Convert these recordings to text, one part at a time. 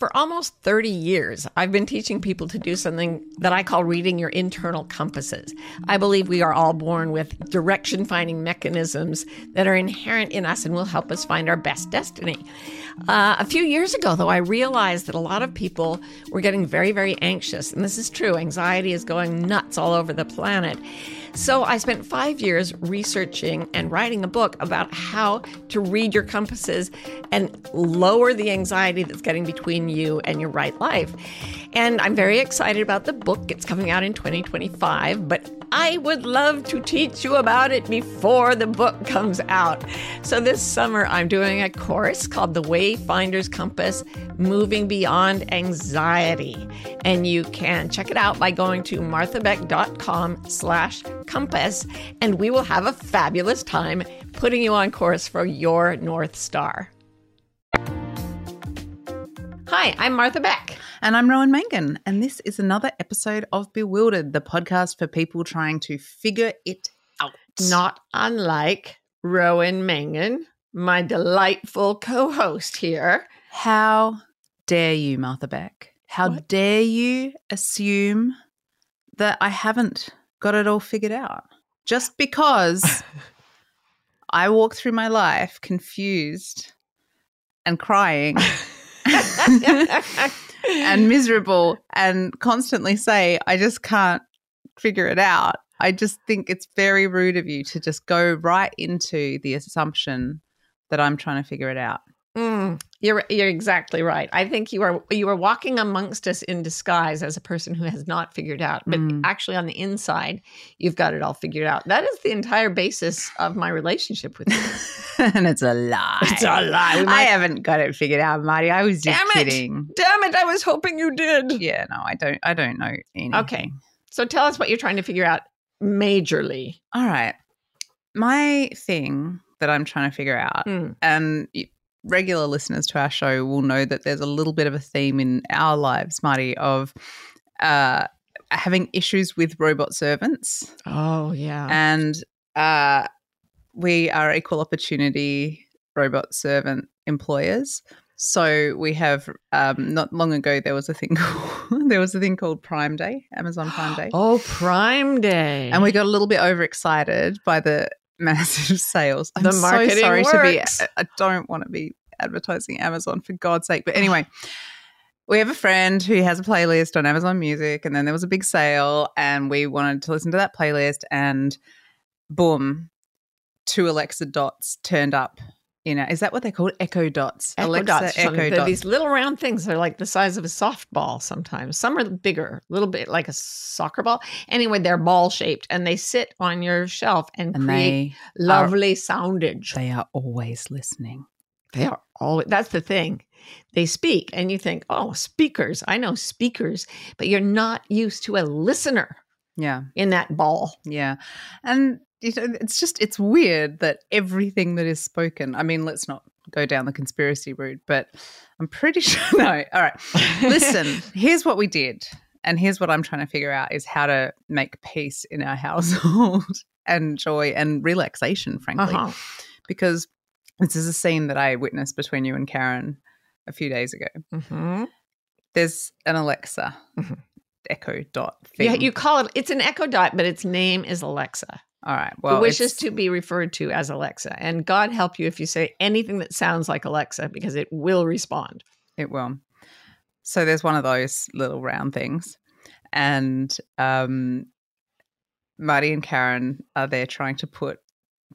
For almost 30 years, I've been teaching people to do something that I call reading your internal compasses. I believe we are all born with direction finding mechanisms that are inherent in us and will help us find our best destiny. Uh, a few years ago, though, I realized that a lot of people were getting very, very anxious. And this is true. Anxiety is going nuts all over the planet. So I spent five years researching and writing a book about how to read your compasses and lower the anxiety that's getting between you and your right life. And I'm very excited about the book. It's coming out in 2025, but I would love to teach you about it before the book comes out. So this summer, I'm doing a course called The Wayfinder's Compass Moving Beyond Anxiety. And you can check it out by going to marthabeck.com slash compass, and we will have a fabulous time putting you on course for your North Star. Hi, I'm Martha Beck. And I'm Rowan Mangan, and this is another episode of Bewildered, the podcast for people trying to figure it out. Not unlike Rowan Mangan, my delightful co host here. How dare you, Martha Beck? How what? dare you assume that I haven't got it all figured out? Just because I walk through my life confused and crying. and miserable and constantly say, I just can't figure it out. I just think it's very rude of you to just go right into the assumption that I'm trying to figure it out. Mm, you're you're exactly right. I think you are you are walking amongst us in disguise as a person who has not figured out, but mm. actually on the inside, you've got it all figured out. That is the entire basis of my relationship with you. and it's a lie. It's a lie. Might... I haven't got it figured out, Marty. I was just Damn kidding. It. Damn it! I was hoping you did. Yeah, no, I don't. I don't know anything. Okay, so tell us what you're trying to figure out majorly. All right, my thing that I'm trying to figure out, mm. and regular listeners to our show will know that there's a little bit of a theme in our lives, Marty, of uh, having issues with robot servants. Oh, yeah. And uh, we are equal opportunity robot servant employers. So we have um, not long ago there was a thing called, there was a thing called Prime Day, Amazon Prime Day. Oh, Prime Day! And we got a little bit overexcited by the massive sales. I'm the marketing so sorry works. to be. I don't want to be advertising Amazon for God's sake. But anyway, we have a friend who has a playlist on Amazon Music, and then there was a big sale, and we wanted to listen to that playlist, and boom, two Alexa dots turned up you know, is that what they're called? Echo dots. Echo Alexa, dots. Echo dots. These little round things. They're like the size of a softball sometimes. Some are bigger, a little bit like a soccer ball. Anyway, they're ball shaped and they sit on your shelf and, and create lovely are, soundage. They are always listening. They are always, that's the thing. They speak and you think, oh, speakers. I know speakers, but you're not used to a listener. Yeah. In that ball. Yeah. And it's just it's weird that everything that is spoken i mean let's not go down the conspiracy route but i'm pretty sure no all right listen here's what we did and here's what i'm trying to figure out is how to make peace in our household and joy and relaxation frankly uh-huh. because this is a scene that i witnessed between you and karen a few days ago mm-hmm. there's an alexa mm-hmm. echo dot thing. yeah you call it it's an echo dot but its name is alexa all right. Well, wishes to be referred to as Alexa. And God help you if you say anything that sounds like Alexa because it will respond. It will. So there's one of those little round things. And um, Marty and Karen are there trying to put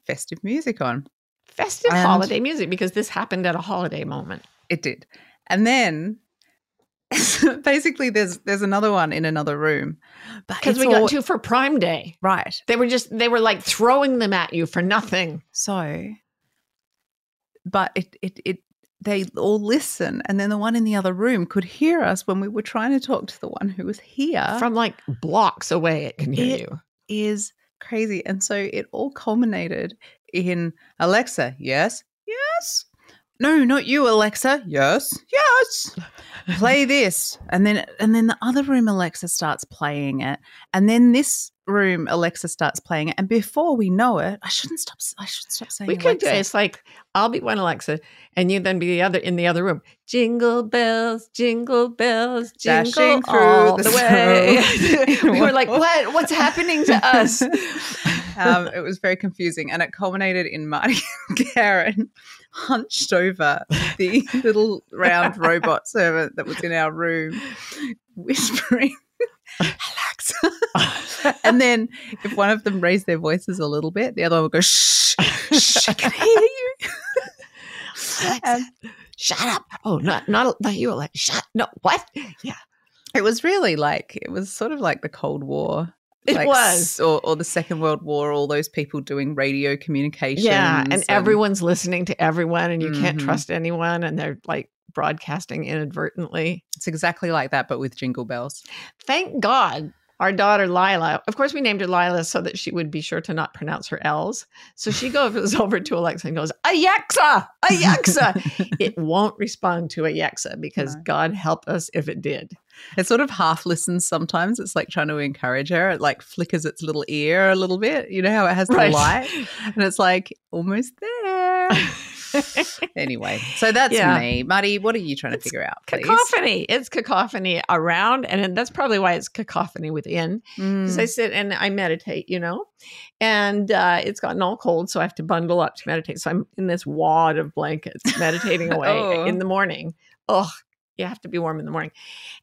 festive music on. Festive and holiday music because this happened at a holiday moment. It did. And then basically there's there's another one in another room because we all, got two for prime day right they were just they were like throwing them at you for nothing so but it it it they all listen, and then the one in the other room could hear us when we were trying to talk to the one who was here. From like blocks away, it can hear It- you. is crazy. And so it all culminated in Alexa, yes, yes. No, not you, Alexa. Yes, yes. Play this. And then and then the other room Alexa starts playing it. And then this room Alexa starts playing it. And before we know it, I shouldn't stop I should stop saying We could do it. It's like I'll be one Alexa, and you then be the other in the other room. Jingle bells, jingle bells, jingle Dashing through all the the, way. we were like, what? What's happening to us? um, it was very confusing, and it culminated in Marty and Karen hunched over the little round robot servant that was in our room, whispering, "Alexa." and then, if one of them raised their voices a little bit, the other one would go, "Shh, shh, I can hear you." Alexa, Um, shut up! Oh, not not not you, Alexa. Shut no. What? Yeah, It was really like it was sort of like the Cold War. It like, was. or, or the Second World War. All those people doing radio communications. yeah, and everyone's listening to everyone, and you can't Mhm. trust anyone, and they're like broadcasting inadvertently. It's exactly like that, but with jingle bells. Thank God. Our daughter Lila, of course, we named her Lila so that she would be sure to not pronounce her L's. So she goes over to Alexa and goes, Alexa, Alexa. it won't respond to Alexa because No. God help us if it did. It sort of half listens sometimes. It's like trying to encourage her. It like flickers its little ear a little bit. You know how it has the Right. light? And it's like almost there. anyway, so that's Yeah. me. Marty, what are you trying to figure out? Please? cacophony. It's cacophony around, and that's probably why it's cacophony within. because Mm. I sit and I meditate, you know, and uh, it's gotten all cold, so I have to bundle up to meditate. So I'm in this wad of blankets, meditating away Oh. in the morning. Oh, you have to be warm in the morning.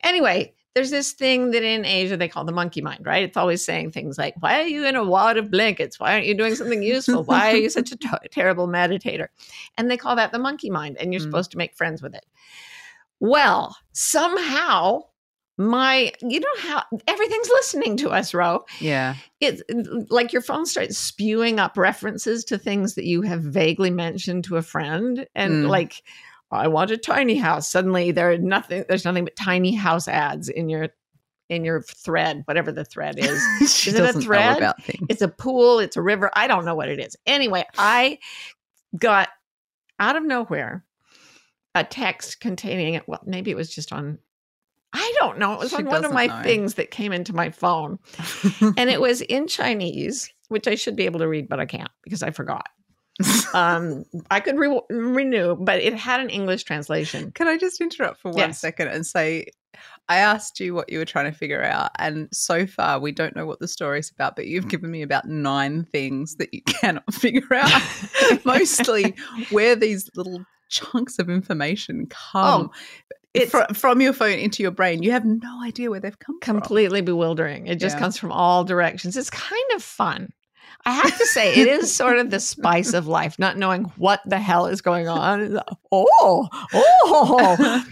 Anyway, there's this thing that in Asia they call the monkey mind, right? It's always saying things like, "Why are you in a wad of blankets? Why aren't you doing something useful? Why are you such a t- terrible meditator?" And they call that the monkey mind, and you're Mm. supposed to make friends with it. Well, somehow my you know how everything's listening to us ro yeah. it's like your phone starts spewing up references to things that you have vaguely mentioned to a friend and Mm. like i want a tiny house. Suddenly there are nothing there's nothing but tiny house ads in your in your thread whatever the thread is. Is it a thread? it's a pool it's a river i don't know what it is. Anyway i got out of nowhere a text containing it well maybe it was just on i don't know it was She on one of my know. things that came into my phone. And it was in chinese which i should be able to read but i can't because i forgot um i could re- renew but it had an english translation Can I just interrupt for one second Yes. and say, I asked you what you were trying to figure out, and so far we don't know what the story's about, but you've given me about nine things that you cannot figure out. Mostly where these little chunks of information come it's- fr- from your phone into your brain. You have no idea where they've come from. completely bewildering. It just Yeah. comes from all directions. It's kind of fun. I have to say, it is sort of the spice of life, not knowing what the hell is going on. Oh, oh.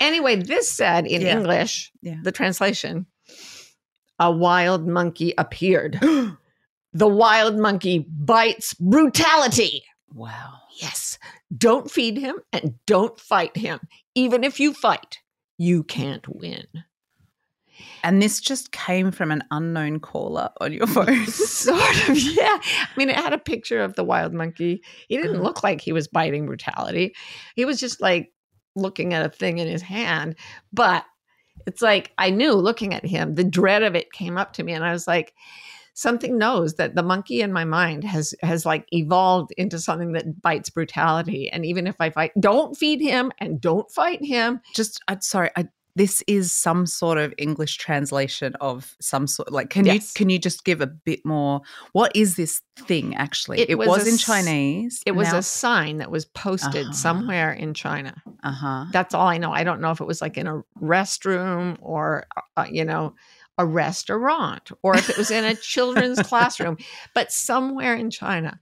anyway, this said in Yeah. English, Yeah. the translation a wild monkey appeared. the wild monkey bites brutality. Wow. Yes. Don't feed him and don't fight him. Even if you fight, you can't win. And this just came from an unknown caller on your phone. sort of yeah. I mean it had a picture of the wild monkey. He didn't look like he was biting brutality. He was just like looking at a thing in his hand. But it's like i knew looking at him the dread of it came up to me and i was like something knows that the monkey in my mind has has like evolved into something that bites brutality. And even if i fight don't feed him and don't fight him. Just i'm sorry I, this is some sort of english translation of some sort like can Yes. you can you just give a bit more what is this thing actually It it, was was, in chinese it was now- a sign that was posted Uh-huh. somewhere in china uh-huh That's all I know. I don't know if it was like in a restroom or, uh, you know, a restaurant or if it was in a children's classroom. But somewhere in China,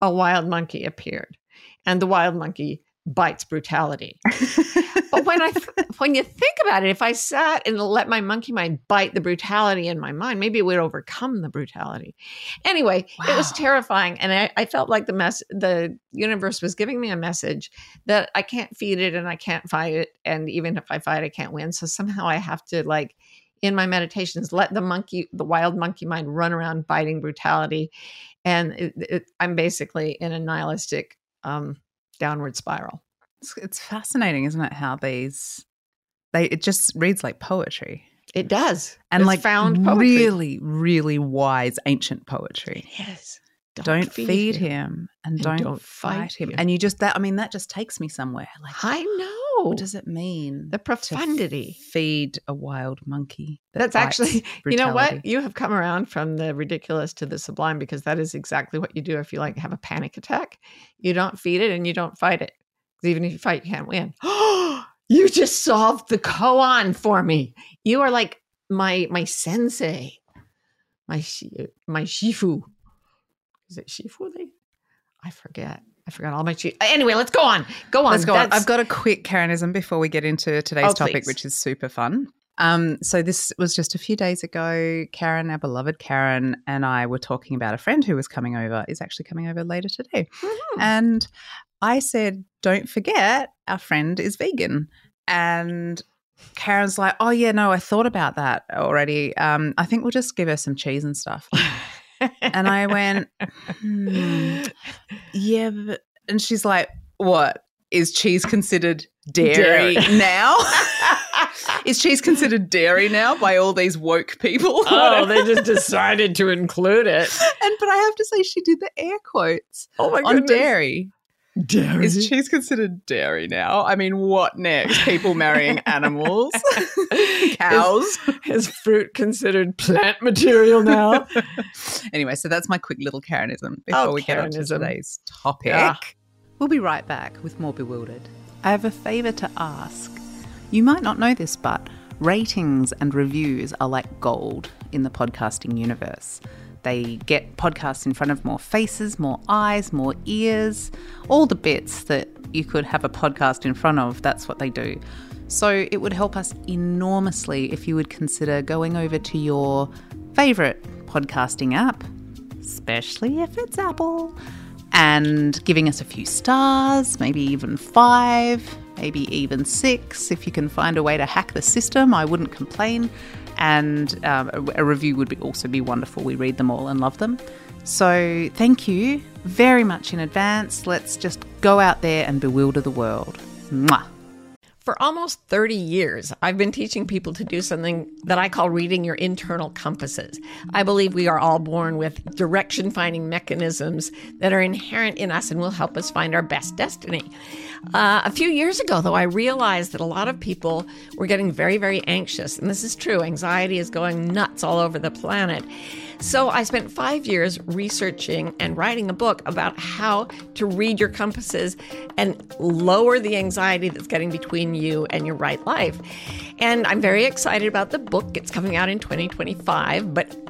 a wild monkey appeared. And the wild monkey bites brutality. when I when you think about it, if I sat and let my monkey mind bite the brutality in my mind, maybe it would overcome the brutality. Anyway, wow. it was terrifying, and I, I, felt like the mess the universe was giving me a message that I can't feed it and I can't fight it, and even if I fight, I can't win. So somehow I have to like in my meditations let the monkey the wild monkey mind run around biting brutality and it, it, i'm basically in a nihilistic um, downward spiral. It's, it's fascinating, isn't it? How these they it just reads like poetry. It does, and it's like found poetry. really, really wise ancient poetry. Yes. Don't, don't feed, feed him. him, and, and don't, don't, fight him. him. And you just that I mean that just takes me somewhere. Like I know. What does it mean? The profundity. feed a wild monkey. That That's actually brutality. you know what? You have come around from the ridiculous to the sublime because that is exactly what you do if you like have a panic attack. You don't feed it and you don't fight it. Even if you fight, you can't win. you just solved the koan for me. You are like my my sensei, my my shifu is it Shifu? They, I forget. I forgot all my cheat. Anyway, let's go on. Go on. Let's go on. I've got a quick Karenism before we get into today's oh, topic, please. which is super fun. Um, so this was just a few days ago. Karen, our beloved Karen, and I were talking about a friend who was coming over. Is actually coming over later today, mm-hmm. and I said, "Don't forget, our friend is vegan." And Karen's like, "Oh yeah, no, I thought about that already. Um, I think we'll just give her some cheese and stuff." and I went, hmm, yeah, but, and she's like, what? Is cheese considered dairy, dairy. now? Is cheese considered dairy now by all these woke people? Oh, they just decided to include it. And but I have to say, she did the air quotes. Oh my on dairy. Dairy. Is cheese considered dairy now? I mean, what next? People marrying animals? Cows? Is, is, fruit considered plant material now? anyway, so that's my quick little Karenism before oh, we Karenism. get on to today's topic. Yeah. We'll be right back with more Bewildered. I have a favour to ask. You might not know this, but ratings and reviews are like gold in the podcasting universe. They get podcasts in front of more faces, more eyes, more ears, all the bits that you could have a podcast in front of. That's what they do. So it would help us enormously if you would consider going over to your favorite podcasting app, especially if it's Apple, and giving us a few stars, maybe even five, maybe even six. If you can find a way to hack the system, I wouldn't complain and um, a, review would be also be wonderful. We read them all and love them. So thank you very much in advance. Let's just go out there and bewilder the world. Mwah. For almost 30 years, I've been teaching people to do something that I call reading your internal compasses. I believe we are all born with direction finding mechanisms that are inherent in us and will help us find our best destiny. Uh, a few years ago, though, I realized that a lot of people were getting very, very anxious. And this is true. Anxiety is going nuts all over the planet. So I spent five years researching and writing a book about how to read your compasses and lower the anxiety that's getting between you and your right life. And I'm very excited about the book. It's coming out in 2025, but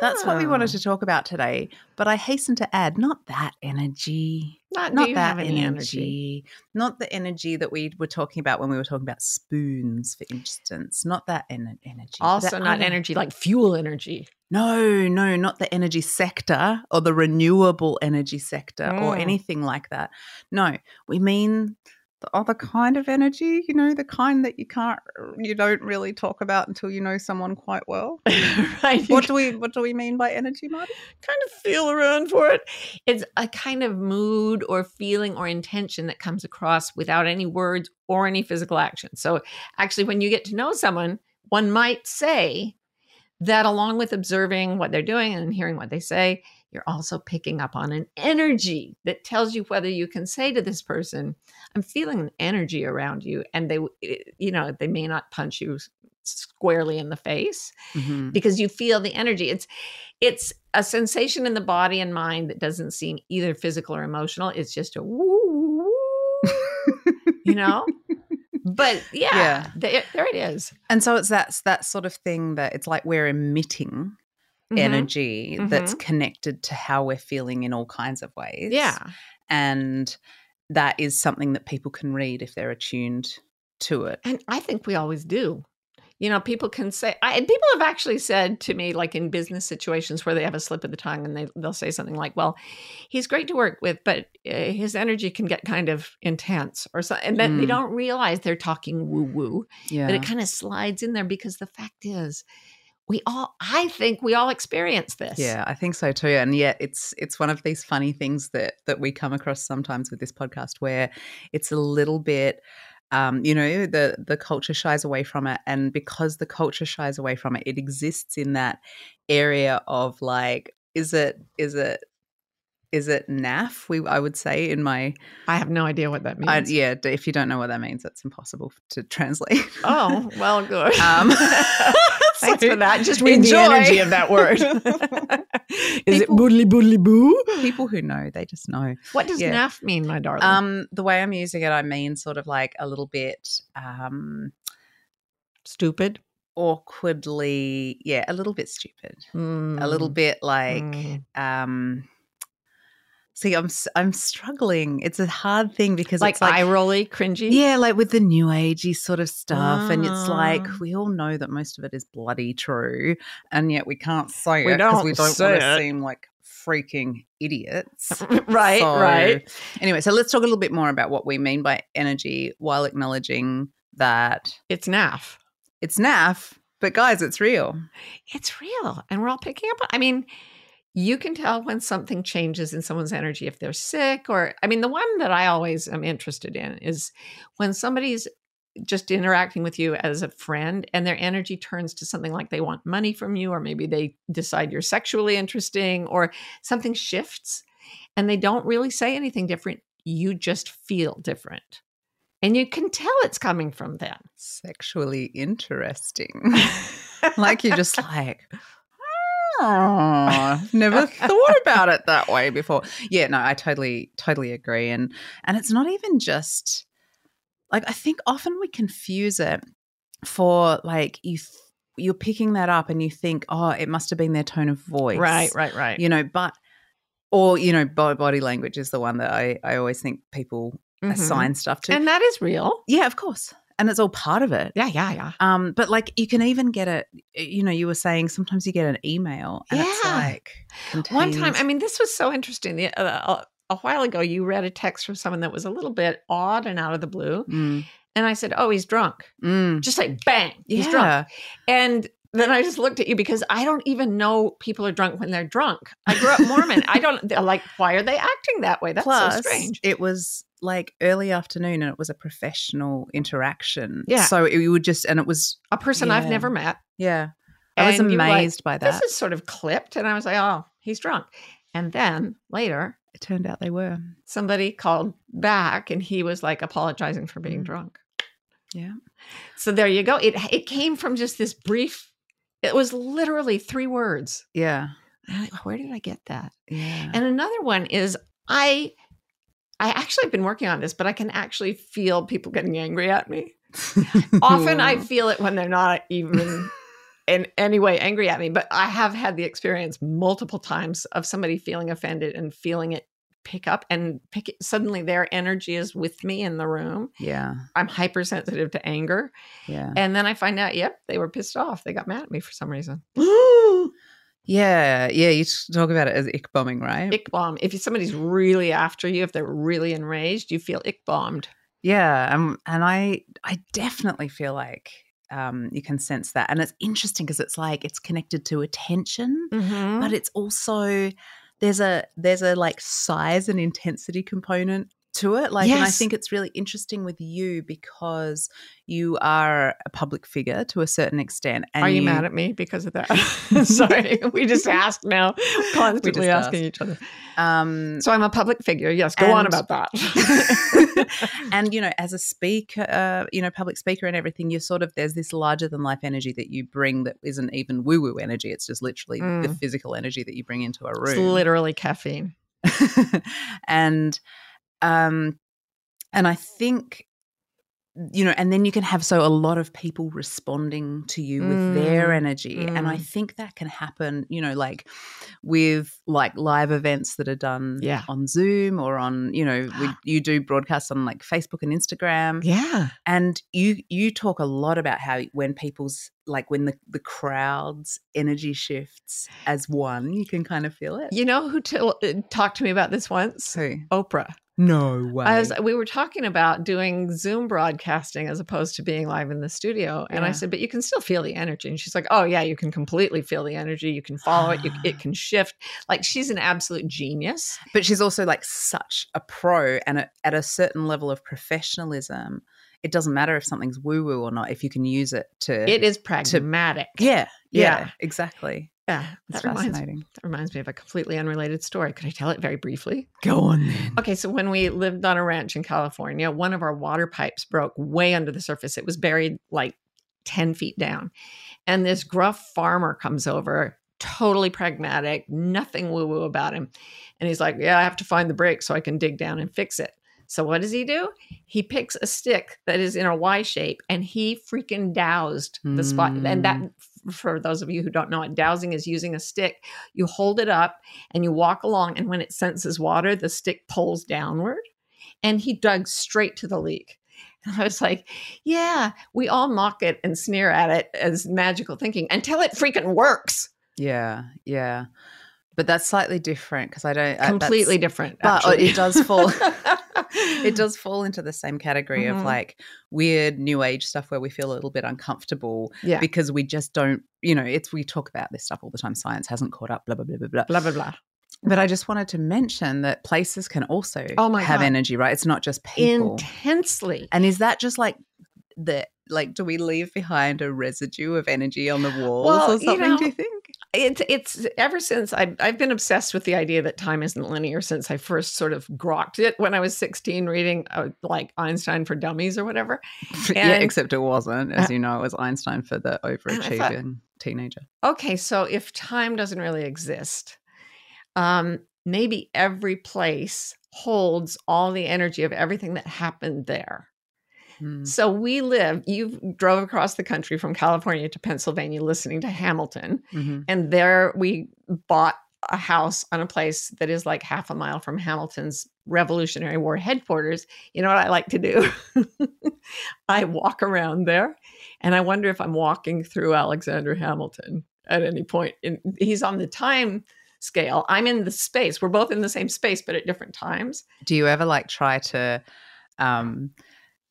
That's what we wanted to talk about today. But I hasten to add, not that energy. Not, not that energy. energy. Not the energy that we were talking about when we were talking about spoons, for instance. Not that en- energy. Also, not energy like fuel energy. No, no, not the energy sector or the renewable energy sector mm. or anything like that. No, we mean the other kind of energy, you know, the kind that you can't, you don't really talk about until you know someone quite well. right. What do we, what do we mean by energy, Marty? Kind of feel around for it. It's a kind of mood or feeling or intention that comes across without any words or any physical action. So actually, when you get to know someone, one might say that along with observing what they're doing and hearing what they say, you're also picking up on an energy that tells you whether you can say to this person, I'm feeling an energy around you. And they, eh, you know, they may not punch you squarely in the face Mhm. because you feel the energy. It's, it's a sensation in the body and mind that doesn't seem either physical or emotional. It's just a woo, you know? But yeah, Yeah. there, there it is. And so it's that that sort of thing that it's like we're emitting Mhm. energy that's connected to how we're feeling in all kinds of ways. Yeah. And that is something that people can read if they're attuned to it. And I think we always do. You know, people can say, I, and people have actually said to me, like in business situations where they have a slip of the tongue and they, they'll say something like, well, he's great to work with, but uh, his energy can get kind of intense or something. And then they Mm. don't realize they're talking woo woo, Yeah. but it kind of slides in there because the fact is, we all, I think we all experience this. Yeah, I think so too. And yet it's it's one of these funny things that that we come across sometimes with this podcast where it's a little bit um, you know, the the culture shies away from it. And because the culture shies away from it, it exists in that area of like, is it is it is it naff? We I would say in my I have no idea what that means. I, yeah. If you don't know what that means, it's impossible to translate. Oh, well, good. Um, Thanks for that. Just read the energy of that word. Is it People- boodly boodly boo? people who know, they just know. What does Yeah. naff mean, my darling? Um, the way I'm using it, I mean sort of like a little bit um Stupid. awkwardly, yeah, a little bit stupid, a little Mm, bit like mm. um. See, I'm I'm struggling. It's a hard thing because like, it's like eye rolly, cringy. yeah, like with the new agey sort of stuff, and it's like Ah. we all know that most of it is bloody true, and yet we can't say We it because we don't want to seem like freaking idiots. right, So, right. Anyway, so let's talk a little bit more about what we mean by energy while acknowledging that It's naff. it's naff, but guys, it's real. It's real. And we're all picking up. on- I mean, you can tell when something changes in someone's energy if they're sick or I mean, the one that I always am interested in is when somebody's just interacting with you as a friend and their energy turns to something like they want money from you or maybe they decide you're sexually interesting or something shifts and they don't really say anything different you just feel different and you can tell it's coming from them Sexually interesting. like you're just like, oh, never thought about it that way before. Yeah, no, I totally, totally agree. And and it's not even just like I think often we confuse it for like you th- you're picking that up and you think, oh, it must have been their tone of voice. right right right You know, but or you know, bo- body language is the one that I I always think people Mhm. assign stuff to. and that is real yeah, of course. And it's all part of it. yeah yeah yeah Um, but like you can even get it. You know, you were saying sometimes you get an email and it's Yeah. like One time, I mean, this was so interesting. The, uh, a while ago, you read a text from someone that was a little bit odd and out of the blue. Mm, And I said, Oh, he's drunk. mm. Just like bang, yeah, he's drunk. And then I just looked at you because I don't even know people are drunk when they're drunk. I grew up Mormon. I don't like, why are they acting that way? That's Plus, so strange. it was like early afternoon and it was a professional interaction. Yeah. So it, you would just, and it was, A person I've never met. yeah. I was were like, amazed by that. This is sort of clipped. And I was like, Oh, he's drunk. And then later, it turned out they were. somebody called back and he was like apologizing for being Mm. drunk. Yeah. So there you go. It it came from just this brief. It was literally three words. Yeah. Where did I get that? Yeah. And another one is I I actually have been working on this, but I can actually feel people getting angry at me. Often I feel it when they're not even in any way angry at me, but I have had the experience multiple times of somebody feeling offended and feeling it pick up and pick it, suddenly their energy is with me in the room. yeah. I'm hypersensitive to anger. Yeah. And then I find out, yep, they were pissed off. They got mad at me for some reason. Yeah. Yeah. You talk about it as ick bombing, right? Ick bomb. If somebody's really after you, if they're really enraged, you feel ick bombed. Yeah, um, and I I definitely feel like um, you can sense that, and it's interesting because it's like it's connected to attention, Mm-hmm. but it's also there's a there's a like size and intensity component to it. Like, and I think it's really interesting with you because you are a public figure to a certain extent. And Are you, mad at me because of that? Sorry, we just asked now, constantly asking each other. Um, So I'm a public figure. Yes, go on about that. and you know, as a speaker, uh, you know, public speaker and everything, you're sort of there's this larger than life energy that you bring that isn't even woo woo energy. It's just literally the Mm. physical energy that you bring into a it's room. literally caffeine. and um and i think you know and then you can have so a lot of people responding to you with their Mm, energy and i mm. think that can happen you know like with like live events that are done Yeah. on zoom or on you know we, you do broadcasts on like facebook and instagram Yeah. and you you talk a lot about how when people's like when the the crowd's energy shifts as one you can kind of feel it You know who t- uh, talked to me about this once? Who? Oprah. No way I was, we were talking about doing Zoom broadcasting as opposed to being live in the studio. And I said, but you can still feel the energy. And she's like, oh, yeah, you can completely feel the energy. You can follow it. You, it can shift. Like she's an absolute genius. but she's also like such a pro and at, at a certain level of professionalism it doesn't matter if something's woo woo or not if you can use it to It is pragmatic. yeah, yeah Yeah. exactly Yeah. it's That reminds, fascinating that reminds me of a completely unrelated story. Could I tell it very briefly? go on then Okay, so when we lived on a ranch in California, one of our water pipes broke way under the surface. It was buried like 10 feet down. And this gruff farmer comes over, totally pragmatic, nothing woo woo about him. And he's like, Yeah, I have to find the break so I can dig down and fix it. So what does he do? He picks a stick that is in a Y shape and he freaking doused the spot. And that, hmm. For those of you who don't know it, dowsing is using a stick. You hold it up and you walk along, and when it senses water, the stick pulls downward. And he dug straight to the leak. And I was like, yeah, we all mock it and sneer at it as magical thinking until it freaking works. yeah yeah but that's slightly different because i don't uh, Completely that's- different. but uh, actually. it does fall it does fall into the same category Mhm. of like weird new age stuff where we feel a little bit uncomfortable Yeah. because we just don't you know it's we talk about this stuff all the time science hasn't caught up blah blah blah blah blah blah, blah, blah. But I just wanted to mention that places can also Oh my have God. energy, right? It's not just people. Intensely. and is that just like the like do we leave behind a residue of energy on the walls Well, or you something, know, do you think? It's it's ever since I've I've been obsessed with the idea that time isn't linear since I first sort of grokked it when I was 16 reading uh, like Einstein for Dummies or whatever. yeah, except it wasn't. As Uh, you know, it was Einstein for the thought- overachieving teenager. Okay, so if time doesn't really exist, um, maybe every place holds all the energy of everything that happened there. Hmm. So we live, you drove across the country from California to Pennsylvania listening to Hamilton. Mhm. And there we bought a house on a place that is like half a mile from Hamilton's Revolutionary War headquarters. You know what I like to do? I walk around there and I wonder if I'm walking through Alexander Hamilton at any point. In, he's on the time scale. I'm in the space. We're both in the same space, but at different times. Do you ever like try to um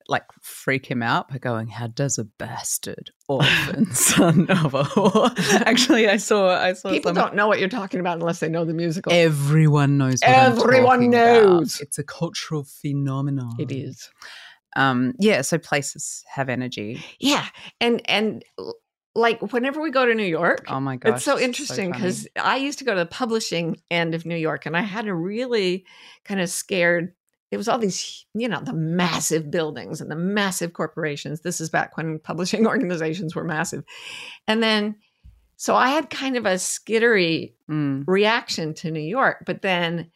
like freak him out by going, How does a bastard orphan son of a whore? Actually I saw I saw People don't know what you're talking about unless they know the musical. Everyone knows. Everyone talking about. knows. It's a cultural phenomenon. it is. Um, yeah. So places have energy. Yeah. And and like whenever we go to New York, Oh my gosh, it's so interesting because I used to go to the publishing end of New York and I had a really kind of scared. It was all these, you know, the massive buildings and the massive corporations. This is back when publishing organizations were massive. And then, so I had kind of a skittery Mm. reaction to New York, but then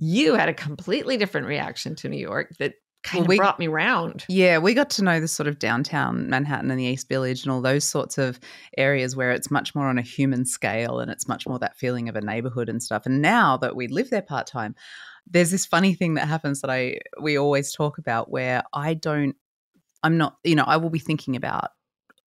you had a completely different reaction to New York that kind Well, of we- brought me round. Yeah, we got to know the sort of downtown Manhattan and the East Village and all those sorts of areas where it's much more on a human scale and it's much more that feeling of a neighborhood and stuff. And now that we live there part time, there's this funny thing that happens that I we always talk about where I don't I'm not, you know, I will be thinking about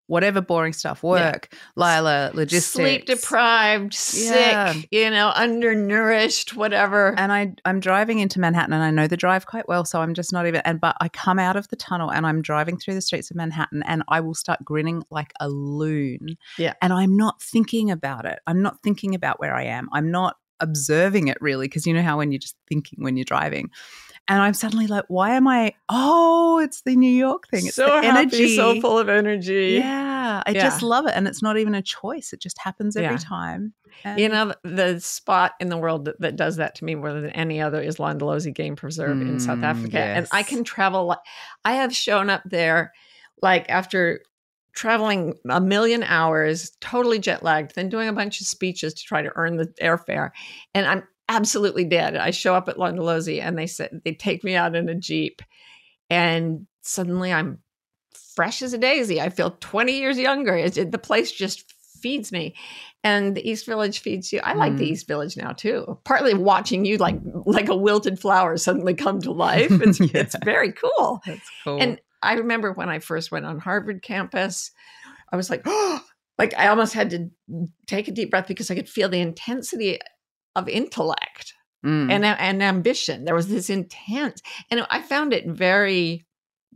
whatever boring stuff, work, Lila, logistics. Sleep deprived, Yeah. sick, you know, undernourished, whatever. and I I'm driving into Manhattan and I know the drive quite well, so I'm just not even and but I come out of the tunnel and I'm driving through the streets of Manhattan and I will start grinning like a loon. Yeah. And I'm not thinking about it. I'm not thinking about where I am. I'm not observing it really because you know how when you're just thinking when you're driving. And I'm suddenly like, why am I? Oh, it's the New York thing. It's so the happy, so full of energy. Yeah, I Yeah. just love it, and it's not even a choice. It just happens every Yeah. time. You know, the spot in the world that, that does that to me more than any other is Londolozi Game Preserve in South Mm, Africa. And I can travel. I have shown up there like after traveling a million hours, totally jet lagged, then doing a bunch of speeches to try to earn the airfare. And I'm absolutely dead. I show up at Londolozi and they said they take me out in a Jeep. And suddenly I'm fresh as a daisy. I feel 20 years younger. It, the place just feeds me. And the East Village feeds you. I like the Mm. East Village now too. Partly watching you like like a wilted flower suddenly come to life. It's it's very cool. That's cool. And I remember when I first went on Harvard campus, I was like, oh, like I almost had to take a deep breath because I could feel the intensity of intellect Mm. and and ambition. There was this intense, and I found it very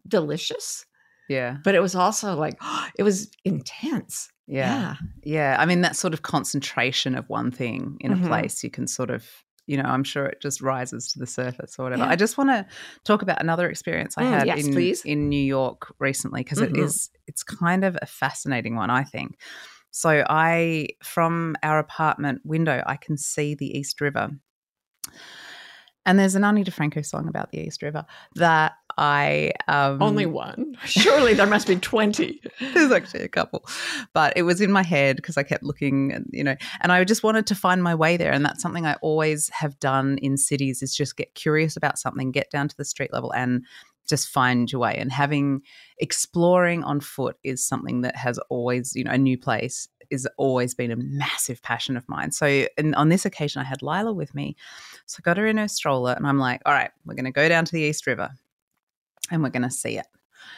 delicious, yeah, but it was also like it was intense. yeah, yeah. I mean, that sort of concentration of one thing in Mhm. a place, you can sort of, you know, I'm sure it just rises to the surface or whatever. Yeah. I just want to talk about another experience I Mm, had yes, in please. in New York recently because Mhm. is it's kind of a fascinating one, I think. So I from our apartment window, I can see the East River. And there's an Ani DiFranco song about the East River that I um, Only one. Surely there must be twenty. there's actually a couple, but it was in my head because I kept looking, and you know, and I just wanted to find my way there, and that's something I always have done in cities is just get curious about something, get down to the street level, and just find your way. And having exploring on foot is something that has always, you know, a new place is always been a massive passion of mine. So, and on this occasion, I had Lila with me, so I got her in her stroller, and I'm like, all right, we're going to go down to the East River, and we're going to see it.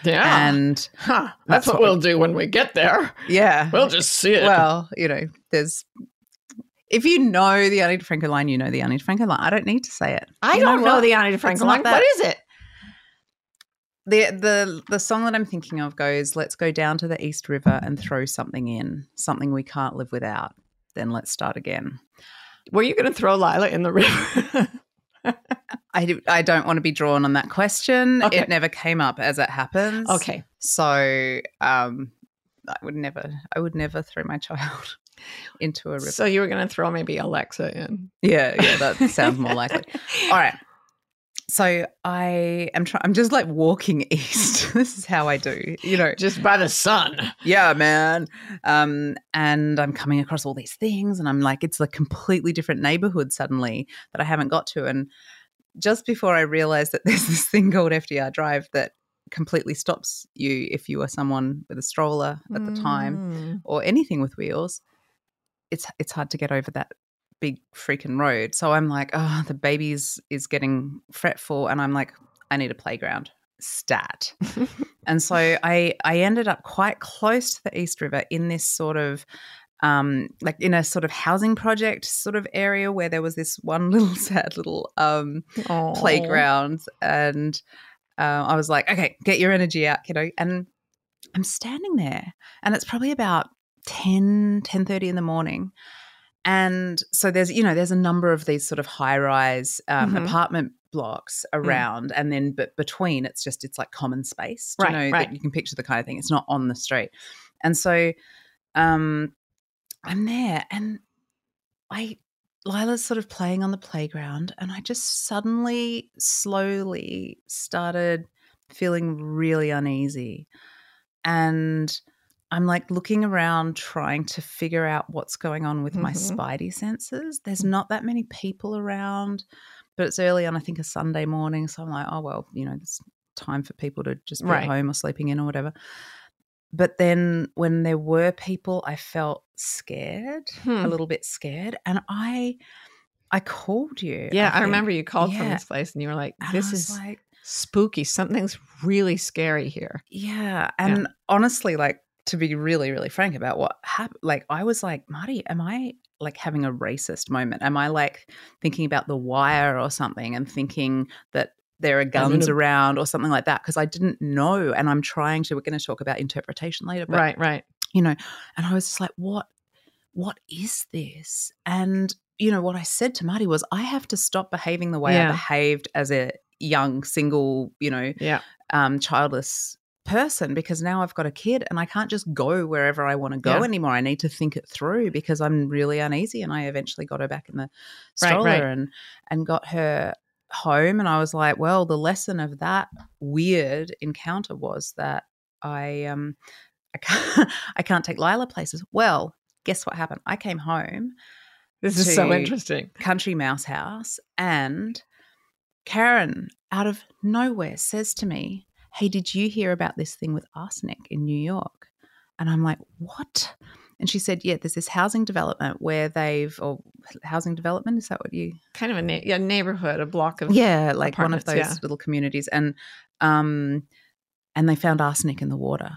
Yeah. And Huh, that's, that's what, what we'll do when we get there. yeah, We'll just see it. well, you know, there's if you know the Ani DiFranco line, you know the Ani DiFranco line. I don't need to say it. I You don't know, what? the Ani DiFranco It's line. What is it? the the the song that I'm thinking of goes, "Let's go down to the East River and throw something in, something we can't live without. Then let's start again." Were you going to throw Lila in the river? I I don't want to be drawn on that question. Okay. It never came up as it happens. okay. so um, I would never, I would never throw my child into a river. So you were going to throw maybe Alexa in. Yeah, yeah, that sounds more likely. All right. So I am trying. I'm just like walking east. this is how I do, you know. Just by the sun. Yeah, man. Um, and I'm coming across all these things, and I'm like, it's a completely different neighborhood suddenly that I haven't got to. And just before I realized that there's this thing called FDR Drive that completely stops you if you are someone with a stroller at the time Mm. or anything with wheels, it's it's hard to get over that big freaking road. So I'm like, oh, the baby's is getting fretful, and I'm like, I need a playground. Stat. and so I I ended up quite close to the East River in this sort of um like in a sort of housing project sort of area where there was this one little sad little um Aw. playground and uh, i was like okay get your energy out kiddo and i'm standing there and it's probably about 10 10 in the morning and so there's you know there's a number of these sort of high rise um, Mhm. apartment blocks around and then but between it's just it's like common space Right, you know right. that you can picture the kind of thing it's not on the street and so um i'm there and i Lila's sort of playing on the playground, and I just suddenly, slowly started feeling really uneasy. And I'm like looking around, trying to figure out what's going on with my Mhm. spidey senses. There's not that many people around, but it's early on, I think, a Sunday morning. So I'm like, oh, well, you know, it's time for people to just be Right. at home or sleeping in or whatever. But then when there were people, I felt scared, Hmm. a little bit scared. And I I called you. Yeah, I, think. remember you called from this place and you were like, this is like, spooky. Something's really scary here. yeah. And honestly, like to be really, really frank about what happened, like I was like, Marty, am I like having a racist moment? Am I like thinking about the wire or something and thinking that there are guns around or something like that? Because I didn't know. And I'm trying to, we're going to talk about interpretation later. But right, right. you know and i was just like what what is this and you know what i said to marty was i have to stop behaving the way Yeah. i behaved as a young, single, you know, Yeah. um, childless person because now I've got a kid and I can't just go wherever I want to go Yeah. anymore. I need to think it through because I'm really uneasy. And I eventually got her back in the stroller right. and and got her home. And I was like, well, the lesson of that weird encounter was that I um I can't I can't take Lila places. Well, guess what happened? I came home This is so interesting. country mouse house and Karen out of nowhere says to me, "Hey, did you hear about this thing with arsenic in New York?" And I'm like, "What?" And she said, "Yeah, there's this housing development where they've or housing development is that what you Kind of a na- yeah, neighborhood, a block of Yeah, like one of those yeah. little communities and um and they found arsenic in the water.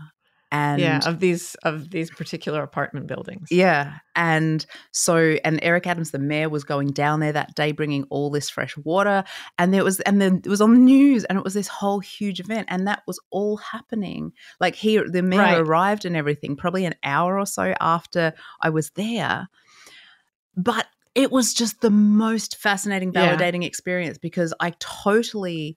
And yeah of these of these particular apartment buildings. Yeah. And so, and Eric Adams, the mayor, was going down there that day bringing all this fresh water. And there was, and then it was on the news and it was this whole huge event. And that was all happening. Like he, the mayor Right. arrived and everything, probably an hour or so after I was there. But it was just the most fascinating, Yeah. validating experience because I totally.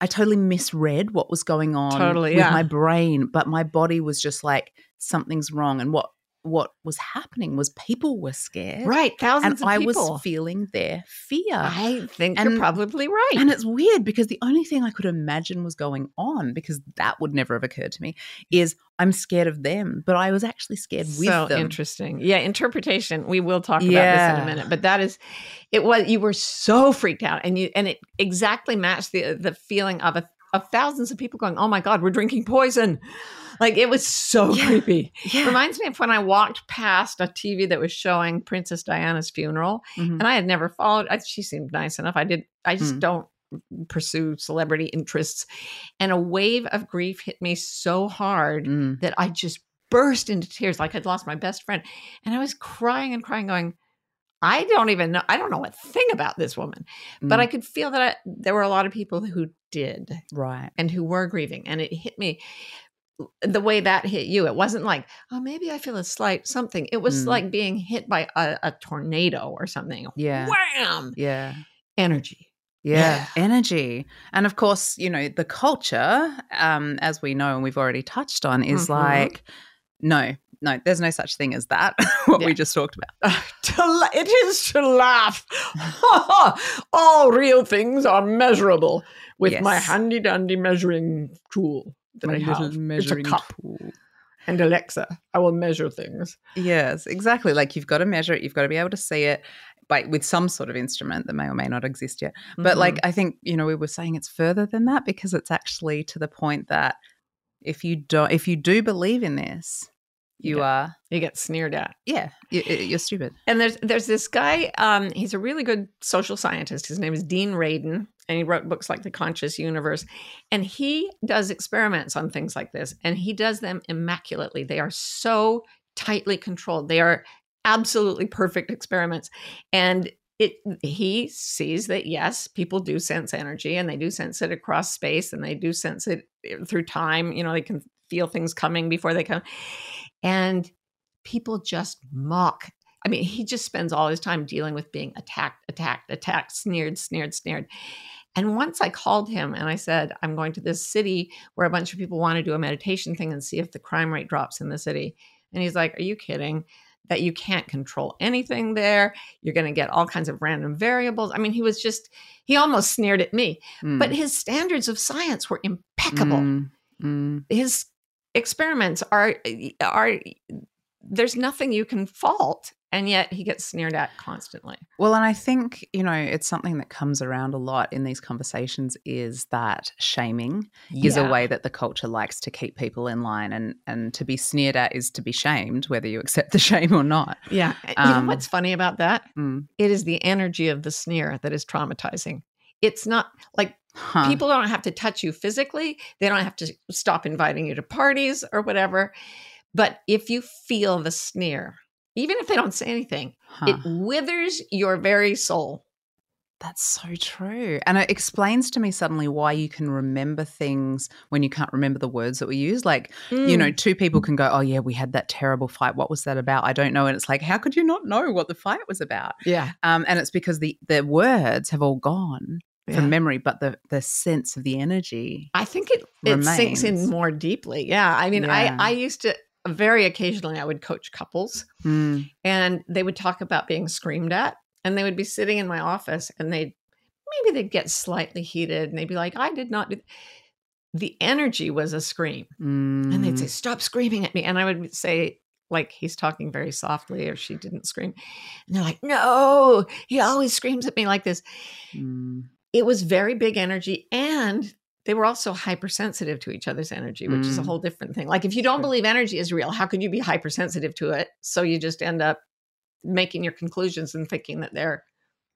I totally misread what was going on Totally, with yeah. my brain, but my body was just like something's wrong. And what what was happening was people were scared, Right, thousands of I people. was feeling their fear. I think And- you're probably right. And it's weird because the only thing I could imagine was going on, because that would never have occurred to me, is I'm scared of them, but I was actually scared with them. so them. interesting. Yeah, interpretation. We will talk about this in a minute, but that is it was you were so freaked out and you and it exactly matched the the feeling of a of thousands of people going, "Oh my god, we're drinking poison." Like it was so Yeah. creepy. Yeah. Reminds me of when I walked past a TV that was showing Princess Diana's funeral Mhm. and I had never followed. I, she seemed nice enough. I did. I just Mm. don't pursue celebrity interests, and a wave of grief hit me so hard Mm. that I just burst into tears, like I'd lost my best friend, and I was crying and crying, going. I don't even know. I don't know a thing about this woman, but Mm. I could feel that I, there were a lot of people who did right. and who were grieving, and it hit me the way that hit you. It wasn't like, oh, maybe I feel a slight something. It was Mm. like being hit by a, a tornado or something. Yeah. Wham! Yeah. Energy. Yeah, energy. And of course, you know, the culture, um, as we know and we've already touched on, is Mhm. like, no, no, there's no such thing as that, what Yeah. we just talked about. it is to laugh. All real things are measurable with my handy dandy measuring tool that I have. it's a cup. tool. And Alexa, I will measure things. Yes, exactly. Like you've got to measure it, you've got to be able to see it by with some sort of instrument that may or may not exist yet. But Mhm. like I think, you know, we were saying it's further than that because it's actually to the point that if you don't if you do believe in this, you are you get sneered at. yeah, you, you're stupid. And there's there's this guy. Um, he's a really good social scientist. His name is Dean Radin, and he wrote books like The Conscious Universe. And he does experiments on things like this, and he does them immaculately. They are so tightly controlled. They are absolutely perfect experiments. And it he sees that yes, people do sense energy, and they do sense it across space, and they do sense it eh, through time. You know, they can feel things coming before they come, and people just mock I mean, he just spends all his time dealing with being attacked, attacked, attacked, sneered, sneered, sneered. And once I called him and I said, I'm going to this city where a bunch of people want to do a meditation thing and see if the crime rate drops in the city. And he's like, Are you kidding? That you can't control anything there. You're going to get all kinds of random variables. I mean, he was just, he almost sneered at me. But his standards of science were impeccable Mm, mm. his experiments are are there's nothing you can fault and yet he gets sneered at constantly. Well, and I think, you know, it's something that comes around a lot in these conversations is that shaming is a way that the culture likes to keep people in line and and to be sneered at is to be shamed whether you accept the shame or not. yeah. You know Um, what's funny about that? Mm. it is the energy of the sneer that is traumatizing. It's not like Huh. people don't have to touch you physically they don't have to stop inviting you to parties or whatever but if you feel the sneer even if they don't say anything Huh. it withers your very soul That's so true. And it explains to me suddenly why you can remember things when you can't remember the words that we use. Like, you know, Mm. two people can go, Oh, yeah, we had that terrible fight. What was that about? I don't know. And it's like, How could you not know what the fight was about? yeah Um, and it's because the, the words have all gone. From memory, but the the sense of the energy. I think it it sinks in more deeply. Yeah. I mean, Yeah. I I used to very occasionally I would coach couples Mm, and they would talk about being screamed at and they would be sitting in my office and they'd maybe they'd get slightly heated and they'd be like, I did not do the energy was a scream. And they'd say, mm, Stop screaming at me. And I would say, like he's talking very softly or she didn't scream. And they're like, No, he always screams at me like this. mm, it was very big energy and they were also hypersensitive to each other's energy which is a Mm. whole different thing like if you don't believe energy is real how could you be hypersensitive to it so you just end up making your conclusions and thinking that they're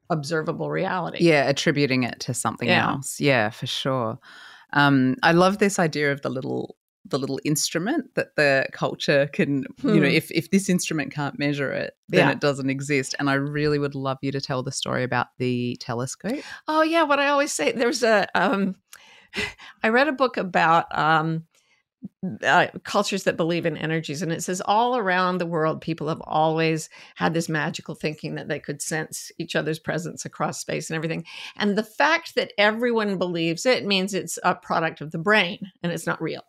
observable reality yeah, attributing it to something Yeah. else. Yeah, for sure. Um, I love this idea of the little the little instrument that the culture can you know Hmm. if if this instrument can't measure it then Yeah. it doesn't exist and i really would love you to tell the story about the telescope oh yeah what i always say there's a um i read a book about um uh, cultures that believe in energies and it says all around the world people have always had this magical thinking that they could sense each other's presence across space and everything and the fact that everyone believes it means it's a product of the brain and it's not real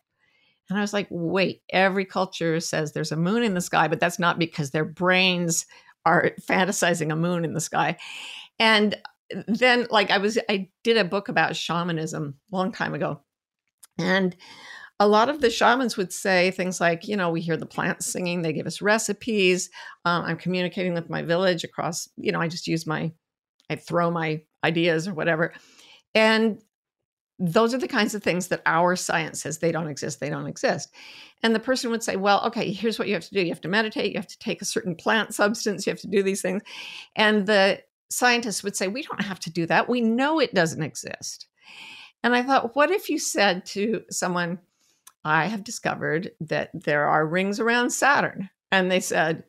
and i was like wait every culture says there's a moon in the sky but that's not because their brains are fantasizing a moon in the sky and then like i was i did a book about shamanism a long time ago and a lot of the shamans would say things like, you know, we hear the plants singing, they give us recipes. Um, I'm communicating with my village across, you know, I just use my, I throw my ideas or whatever. And those are the kinds of things that our science says they don't exist, they don't exist. And the person would say, well, okay, here's what you have to do you have to meditate, you have to take a certain plant substance, you have to do these things. And the scientists would say, we don't have to do that. We know it doesn't exist. And I thought, what if you said to someone, I have discovered that there are rings around Saturn. And they said,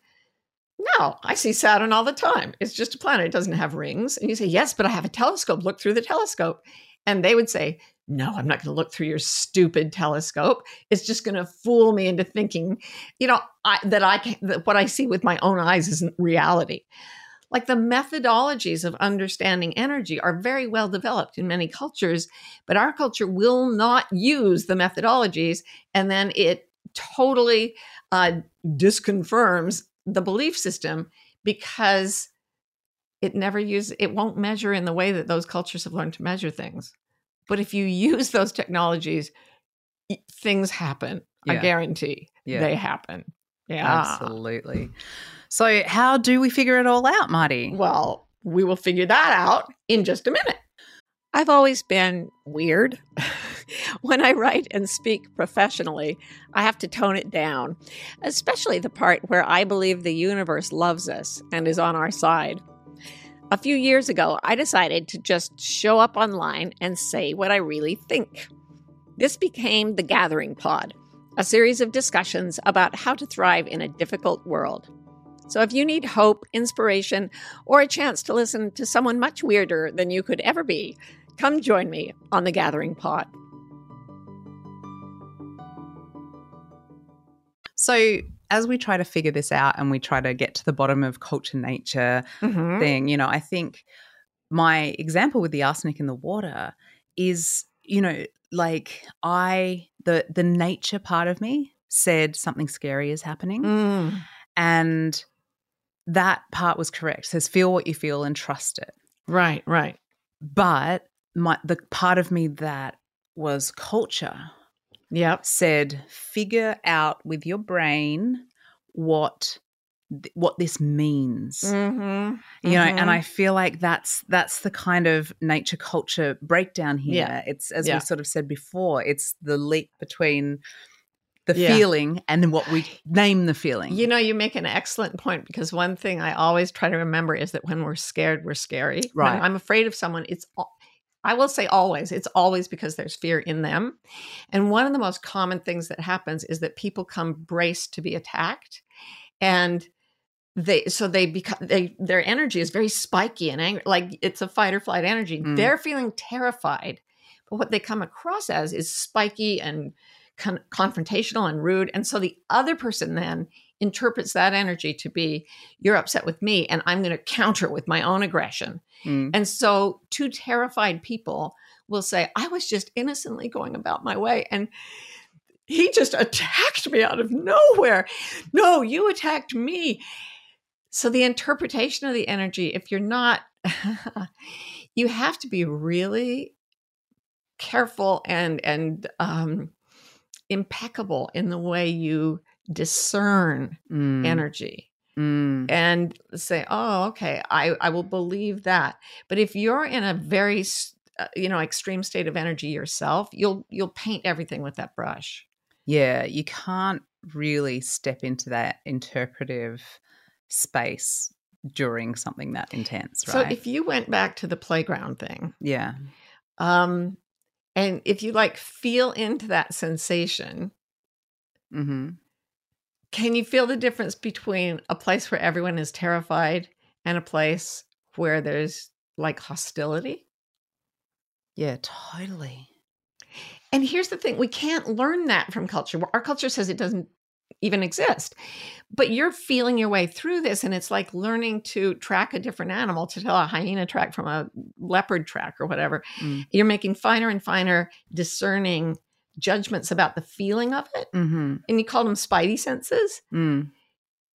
No, I see Saturn all the time. It's just a planet. It doesn't have rings. And you say, Yes, but I have a telescope. Look through the telescope. And they would say, No, I'm not going to look through your stupid telescope. It's just going to fool me into thinking, you know, I, that I can, that what I see with my own eyes isn't reality. Like the methodologies of understanding energy are very well developed in many cultures, but our culture will not use the methodologies. And then it totally uh, disconfirms the belief system because it never use it won't measure in the way that those cultures have learned to measure things. But if you use those technologies, things happen. I guarantee Yeah. they happen. Yeah. absolutely so how do we figure it all out marty Well, we will figure that out in just a minute. I've always been weird. when I write and speak professionally, I have to tone it down, especially the part where I believe the universe loves us and is on our side. A few years ago, I decided to just show up online and say what I really think. This became the Gathering Pod, a series of discussions about how to thrive in a difficult world. So if you need hope, inspiration, or a chance to listen to someone much weirder than you could ever be, come join me on the Gathering Pod. so as we try to figure this out and we try to get to the bottom of culture nature Mm-hmm. thing you know i think my example with the arsenic in the water is you know like i the the nature part of me said something scary is happening Mm. and that part was correct says feel what you feel and trust it Right, right. but my the part of me that was culture Yep. said figure out with your brain what th- what this means Mm-hmm. you know and i feel like that's that's the kind of nature culture breakdown here Yeah. it's as Yeah. we sort of said before it's the leap between the Yeah. feeling and then what we name the feeling You know, you make an excellent point because one thing I always try to remember is that when we're scared, we're scary. When Right. I'm afraid of someone, it's al- I will say always, it's always because there's fear in them. And one of the most common things that happens is that people come braced to be attacked. And they so they become they their energy is very spiky and angry, like it's a fight or flight energy. Mm. They're feeling terrified. But what they come across as is spiky and con- confrontational and rude. And so the other person then interprets that energy to be you're upset with me and I'm going to counter with my own aggression. Mm. And so two terrified people will say, I was just innocently going about my way. And he just attacked me out of nowhere. No, you attacked me. So the interpretation of the energy, if you're not, you have to be really careful and and um, impeccable in the way you discern Mm. energy Mm. and say, "Oh, okay, I I will believe that." But if you're in a very uh, you know extreme state of energy yourself, you'll you'll paint everything with that brush. Yeah, you can't really step into that interpretive space during something that intense, So if you went back to the playground thing, yeah. um, and if you like feel into that sensation, hmm can you feel the difference between a place where everyone is terrified and a place where there's like hostility? Yeah, totally. And here's the thing we can't learn that from culture. Our culture says it doesn't even exist. But you're feeling your way through this, and it's like learning to track a different animal to tell a hyena track from a leopard track or whatever. Mm. You're making finer and finer discerning judgments about the feeling of it. hmm And you call them spidey senses. Mm.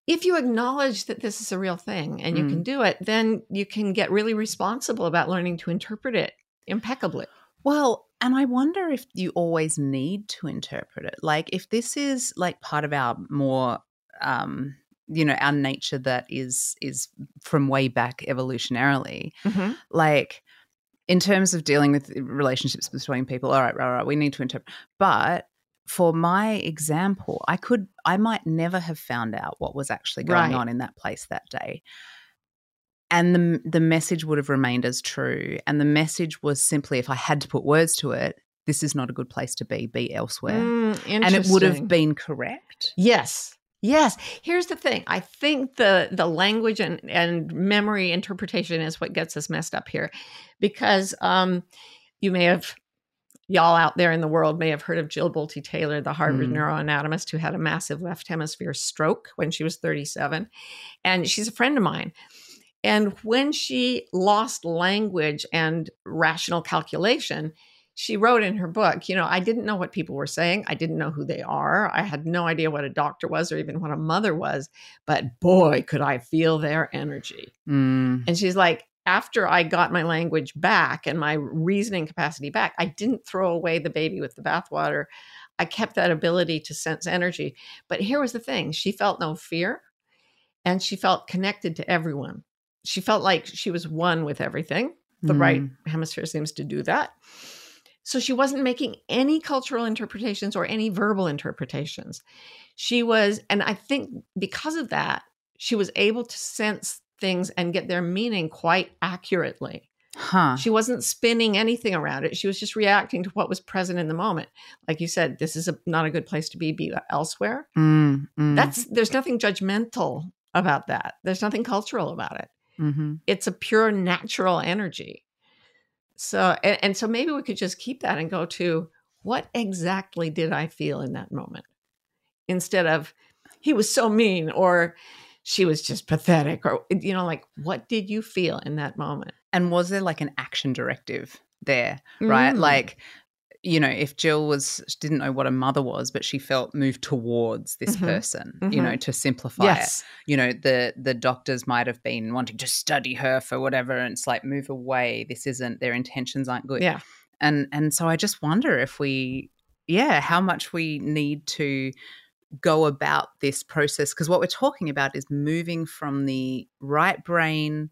If you acknowledge that this is a real thing and you can do it, then you can get really responsible about learning to interpret it impeccably. Well, and I wonder if you always need to interpret it. Like, if this is like part of our more, um, you know, our nature that is is from way back evolutionarily, like in terms of dealing with relationships between people all right right right we need to interpret but for my example i could i might never have found out what was actually going Right. on in that place that day and the the message would have remained as true and the message was simply if i had to put words to it this is not a good place to be be elsewhere Mm, and it would have been correct Yes. Yes. Here's the thing. I think the the language and, and memory interpretation is what gets us messed up here. Because um you may have y'all out there in the world may have heard of Jill Bolte Taylor, the Harvard Mm. neuroanatomist who had a massive left hemisphere stroke when she was 37. And she's a friend of mine. And when she lost language and rational calculation, she wrote in her book, you know, I didn't know what people were saying. I didn't know who they are. I had no idea what a doctor was or even what a mother was. But boy, could I feel their energy. Mm. And she's like, after I got my language back and my reasoning capacity back, I didn't throw away the baby with the bathwater. I kept that ability to sense energy. But here was the thing she felt no fear and she felt connected to everyone. She felt like she was one with everything. The right Mm. hemisphere seems to do that. So she wasn't making any cultural interpretations or any verbal interpretations. She was, and I think because of that, she was able to sense things and get their meaning quite accurately. huh She wasn't spinning anything around it. She was just reacting to what was present in the moment. Like you said, this is a, not a good place to be, be elsewhere. Mm, mm, That's there's nothing judgmental about that. There's nothing cultural about it mhm. it's a pure natural energy. So, and, and so maybe we could just keep that and go to what exactly did I feel in that moment instead of he was so mean or she was just pathetic or, you know, like what did you feel in that moment? And was there like an action directive there, right? Mm. Like, you know, if Jill was didn't know what a mother was, but she felt moved towards this Mhm. person, you Mhm. know, to simplify it. You know, the the doctors might have been wanting to study her for whatever, and it's like move away. This isn't their intentions aren't good. Yeah. And and so I just wonder if we, yeah, how much we need to go about this process because what we're talking about is moving from the right brain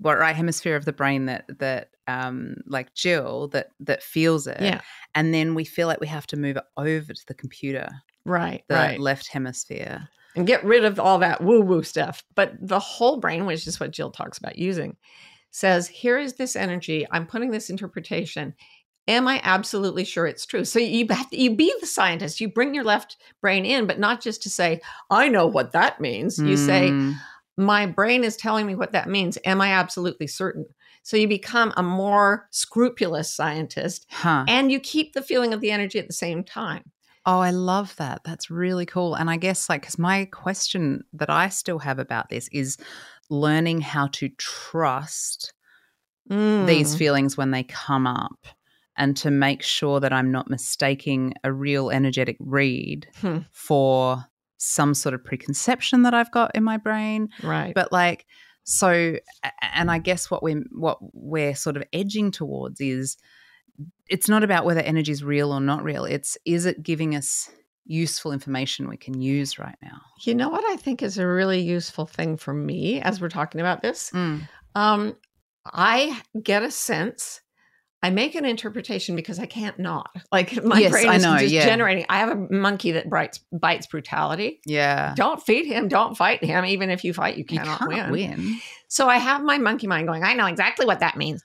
what right hemisphere of the brain that that um like Jill that that feels it Yeah. and then we feel like we have to move it over to the computer Right. the right. left hemisphere and get rid of all that woo woo stuff. But the whole brain, which is what Jill talks about using, says, here is this energy. I'm putting this interpretation. Am I absolutely sure it's true? So you have to, you be the scientist. You bring your left brain in, but not just to say, I know what that means. You say, Mm, my brain is telling me what that means. Am I absolutely certain? So you become a more scrupulous scientist huh and you keep the feeling of the energy at the same time. Oh, I love that. That's really cool. And I guess, like, because my question that I still have about this is learning how to trust these Mm. feelings when they come up and to make sure that I'm not mistaking a real energetic read Hmm. for some sort of preconception that I've got in my brain. right. But like, so, and I guess what we're what we're sort of edging towards is it's not about whether energy is real or not real. It's is it giving us useful information we can use right now. you know what I think is a really useful thing for me as we're talking about this? Mm. Um, I get a sense. I make an interpretation because I can't not. Like my Yes, brain is know, just yeah. generating. I have a monkey that bites bites brutality. Yeah, Don't feed him. Don't fight him. Even if you fight, you you cannot can't win. win. So I have my monkey mind going, I know exactly what that means.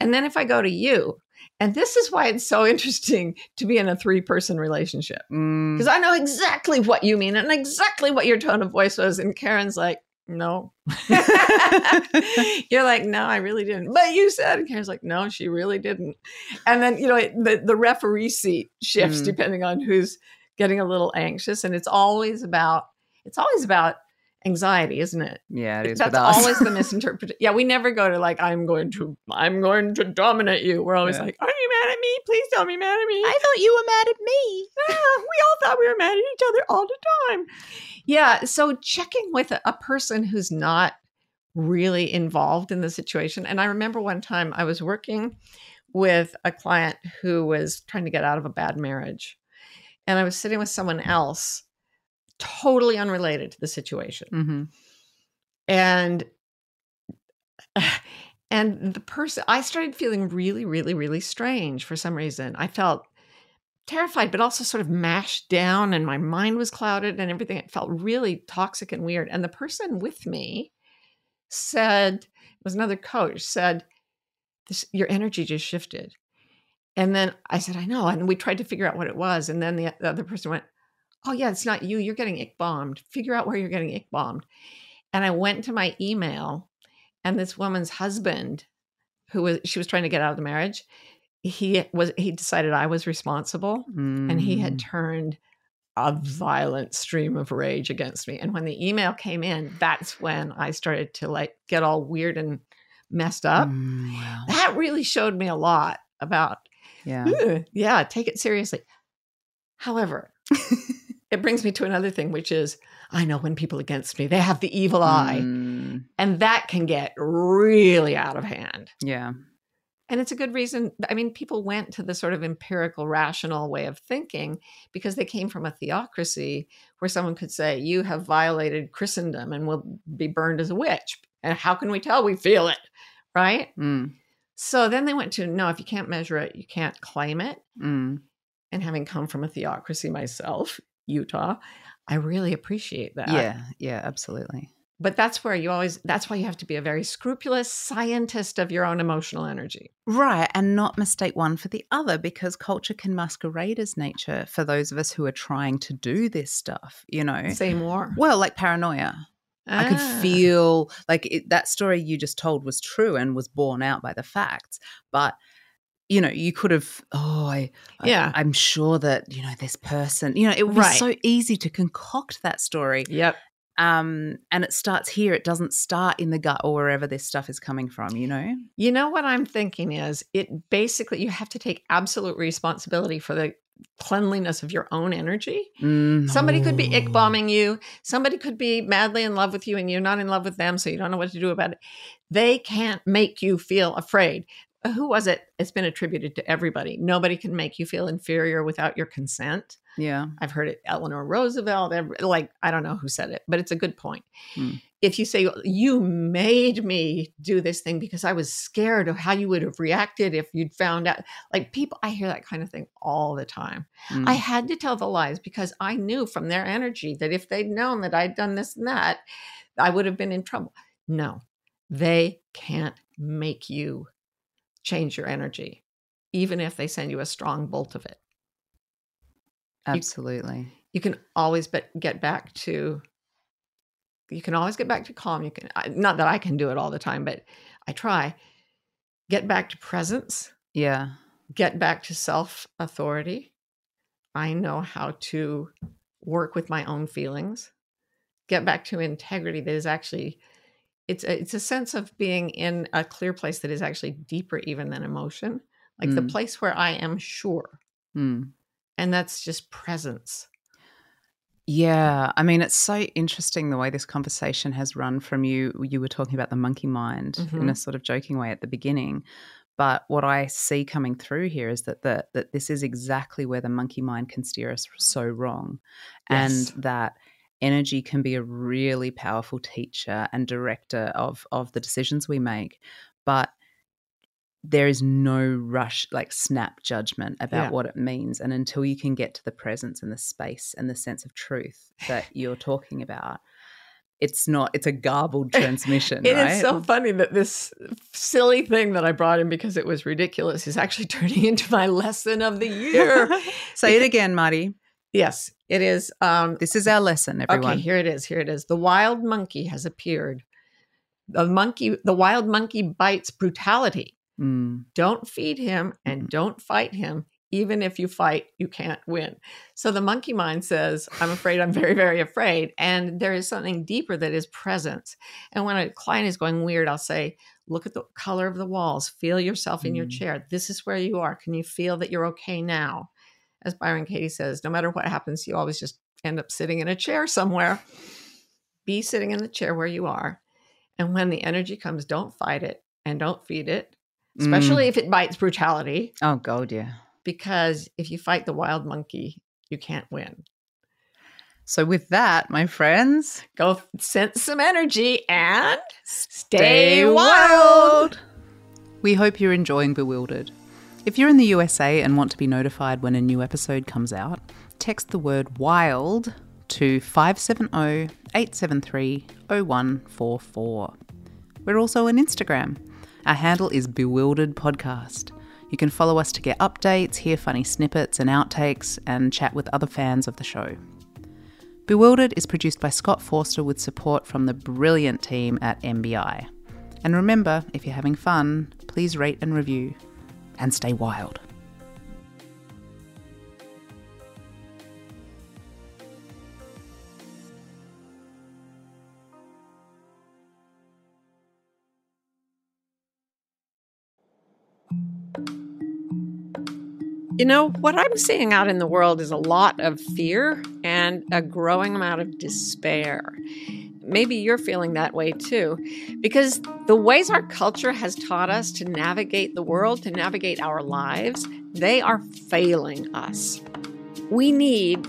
And then if I go to you, and this is why it's so interesting to be in a three person relationship Mm. because I know exactly what you mean and exactly what your tone of voice was. And Karen's like, no. You're like, no, I really didn't. But you said, and Karen's like, no, she really didn't. And then, you know, it- the, the referee seat shifts Mm. depending on who's getting a little anxious. And it's always about, it's always about anxiety, isn't it? yeah, it is. That's with us. always the misinterpretation. Yeah, we never go to like, I'm going to, I'm going to dominate you. We're always Yeah. like, are you mad at me? Please don't be mad at me. I thought you were mad at me. Yeah, we all thought we were mad at each other all the time. Yeah. So checking with a, a person who's not really involved in the situation. And I remember one time I was working with a client who was trying to get out of a bad marriage. And I was sitting with someone else, totally unrelated to the situation. Mm-hmm. And and the person I started feeling really, really, really strange for some reason. I felt terrified, but also sort of mashed down, and my mind was clouded and everything. It felt really toxic and weird. And the person with me said, it was another coach, said, this, Your energy just shifted. And then I said, I know. And we tried to figure out what it was. And then the, the other person went, Oh, yeah, it's not you. You're getting ick bombed. Figure out where you're getting ick bombed. And I went to my email, and this woman's husband, who was she was trying to get out of the marriage, he was he decided I was responsible, and he Mm. had turned a violent stream of rage against me. And when the email came in, that's when I started to like get all weird and messed up. Mm, wow. That really showed me a lot about Yeah. Yeah, take it seriously. However, it brings me to another thing, which is I know when people against me, they have the evil eye, Mm, and that can get really out of hand. yeah. And it's a good reason. I mean, people went to the sort of empirical, rational way of thinking because they came from a theocracy where someone could say, You have violated Christendom and will be burned as a witch. And how can we tell? We feel it, right? Mm, So then they went to no, if you can't measure it, you can't claim it. mm. and having come from a theocracy myself, Utah, I really appreciate that. Yeah. Yeah. Absolutely. But that's where you always, that's why you have to be a very scrupulous scientist of your own emotional energy. Right. And not mistake one for the other because culture can masquerade as nature for those of us who are trying to do this stuff, you know? Say more. Well, like paranoia. I could Ah. feel like it, that story you just told was true and was borne out by the facts. But, you know, you could have, oh, I, I- Yeah. I'm sure that, you know, this person, you know, it be Right. so easy to concoct that story. Yep. Um, and it starts here. It doesn't start in the gut or wherever this stuff is coming from, you know? You know what I'm thinking is it basically, you have to take absolute responsibility for the cleanliness of your own energy. Somebody could be ick Mm. bombing you. Somebody could be madly in love with you and you're not in love with them, so you don't know what to do about it. They can't make you feel afraid. Who was it? It's been attributed to everybody. Nobody can make you feel inferior without your consent. Yeah. I've heard it, Eleanor Roosevelt, every, like, I don't know who said it, but it's a good point. Hmm. If you say, You made me do this thing because I was scared of how you would have reacted if you'd found out, like, people, I hear that kind of thing all the time. Mm. I had to tell the lies because I knew from their energy that if they'd known that I'd done this and that, I would have been in trouble. No, they can't make you change your energy, even if they send you a strong bolt of it. Absolutely. You can always but get back to. You can always get back to calm. You can not that I can do it all the time, but I try. Get back to presence. Yeah. Get back to self authority. I know how to work with my own feelings, get back to integrity that is actually it's a, it's a sense of being in a clear place that is actually deeper even than emotion, like mm. the place where I am sure. Mm. And that's just presence. Yeah, I mean, it's so interesting the way this conversation has run from you. You were talking about the monkey mind mm-hmm. in a sort of joking way at the beginning, but what I see coming through here is that the, that this is exactly where the monkey mind can steer us so wrong, yes. and that energy can be a really powerful teacher and director of of the decisions we make, but there is no rush like snap judgment about yeah. what it means and until you can get to the presence and the space and the sense of truth that you're talking about it's not it's a garbled transmission It right? is so funny that this silly thing that i brought in because it was ridiculous is actually turning into my lesson of the year say it again marty yes it is um this is our lesson everyone okay here it is here it is the wild monkey has appeared the monkey the wild monkey bites brutality Mm. Don't feed him and mm. don't fight him. Even if you fight, you can't win. So the monkey mind says, I'm afraid, I'm very, very afraid. And there is something deeper that is presence. And when a client is going weird, I'll say, Look at the color of the walls. Feel yourself in mm. your chair. This is where you are. Can you feel that you're okay now? As Byron Katie says, no matter what happens, you always just end up sitting in a chair somewhere. Be sitting in the chair where you are. And when the energy comes, don't fight it and don't feed it especially mm. if it bites brutality. Oh, God, dear. Because if you fight the wild monkey, you can't win. So, with that, my friends, go sense some energy and stay wild. We hope you're enjoying Bewildered. If you're in the USA and want to be notified when a new episode comes out, text the word wild to 570 873 0144. We're also on Instagram our handle is Bewildered Podcast. You can follow us to get updates, hear funny snippets and outtakes, and chat with other fans of the show. Bewildered is produced by Scott Forster with support from the brilliant team at MBI. And remember, if you're having fun, please rate and review, and stay wild. You know, what I'm seeing out in the world is a lot of fear and a growing amount of despair. Maybe you're feeling that way too, because the ways our culture has taught us to navigate the world, to navigate our lives, they are failing us. We need